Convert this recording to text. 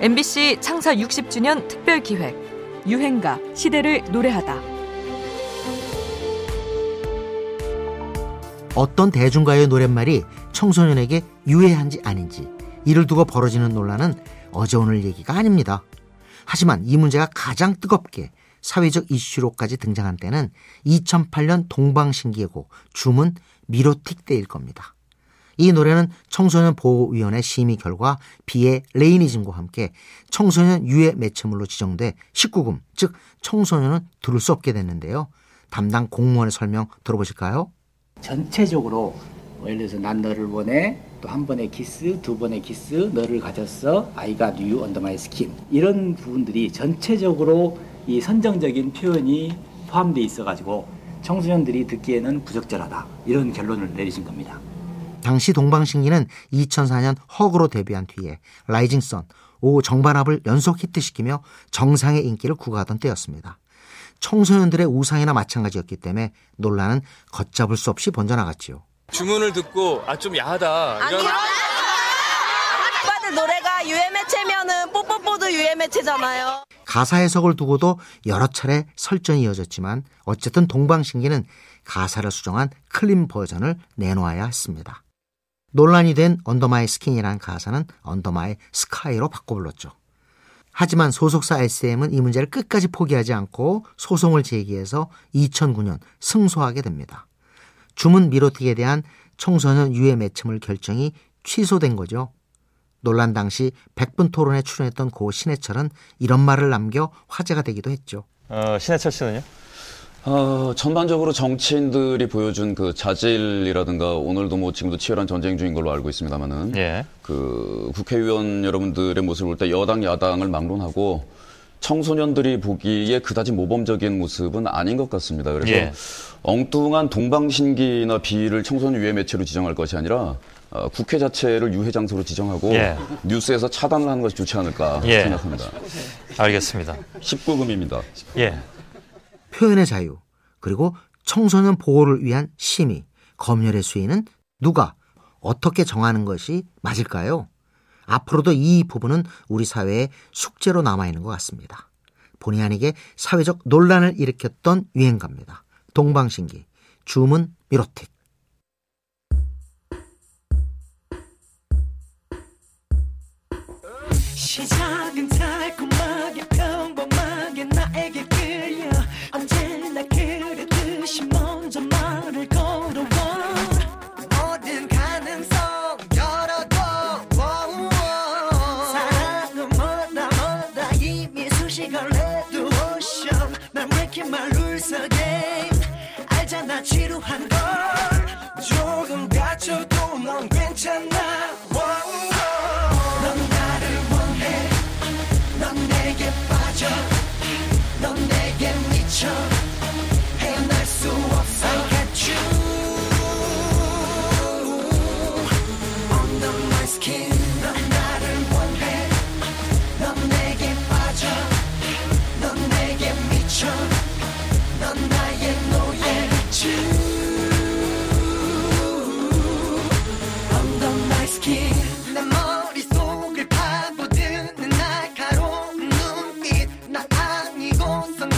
MBC 창사 60주년 특별 기획 유행가 시대를 노래하다. 어떤 대중가요 노랫말이 청소년에게 유해한지 아닌지 이를 두고 벌어지는 논란은 어제 오늘 얘기가 아닙니다. 하지만 이 문제가 가장 뜨겁게 사회적 이슈로까지 등장한 때는 2008년 동방신기예고 주문 미로틱 때일 겁니다. 이 노래는 청소년 보호위원회 심의 결과 비의 레이니즘과 함께 청소년 유해 매체물로 지정돼 19금, 즉 청소년은 들을 수 없게 됐는데요. 담당 공무원의 설명 들어보실까요? 전체적으로 예를 들어서 난 너를 원해 또 한 번의 키스 두 번의 키스 너를 가졌어 got you under my skin 이런 부분들이 전체적으로 이 선정적인 표현이 포함되어 있어 가지고 청소년들이 듣기에는 부적절하다 이런 결론을 내리신 겁니다. 당시 동방신기는 2004년 허그로 데뷔한 뒤에 라이징 선, 오 정반합을 연속 히트시키며 정상의 인기를 구가하던 때였습니다. 청소년들의 우상이나 마찬가지였기 때문에 논란은 걷잡을 수 없이 번져나갔지요. 주문을 듣고 아 좀 야하다 이런 오빠들 노래가 유해 매체면은 뽀뽀뽀도 유해 매체잖아요. 가사 해석을 두고도 여러 차례 설전이 이어졌지만 어쨌든 동방신기는 가사를 수정한 clean 버전을 내놓아야 했습니다. 논란이 된 under my skin이라는 가사는 under my sky로 바꿔 불렀죠. 하지만 소속사 SM은 이 문제를 끝까지 포기하지 않고 소송을 제기해서 2009년 승소하게 됩니다. 주문 미로틱에 대한 청소년 유해 매체물 결정이 취소된 거죠. 논란 당시 100분 토론에 출연했던 고 신해철은 이런 말을 남겨 화제가 되기도 했죠. 어, 신해철 씨는요? 어, 전반적으로 정치인들이 보여준 그 자질이라든가 오늘도 뭐 지금도 치열한 전쟁 중인 걸로 알고 있습니다만은 예. 그 국회의원 여러분들의 모습을 볼 때 여당 야당을 막론하고 청소년들이 보기에 그다지 모범적인 모습은 아닌 것 같습니다. 그래서 예. 엉뚱한 동방신기나 비를 청소년 유해 매체로 지정할 것이 아니라 어, 국회 자체를 유해 장소로 지정하고 예. 뉴스에서 차단을 하는 것이 좋지 않을까 예. 생각합니다. 알겠습니다. 19금입니다. 예. 표현의 자유, 그리고 청소년 보호를 위한 심의, 검열의 수위는 누가 어떻게 정하는 것이 맞을까요? 앞으로도 이 부분은 우리 사회의 숙제로 남아있는 것 같습니다. 본의 아니게 사회적 논란을 일으켰던 유행가입니다. 동방신기, 주문 미로틱. 시작은 달콤하게 평범하게 나에게 이미 수식을 해두었어 난왜 이렇게 말울서게? 알잖아 지루한 걸. 조금 다쳐도 넌 괜찮아 아니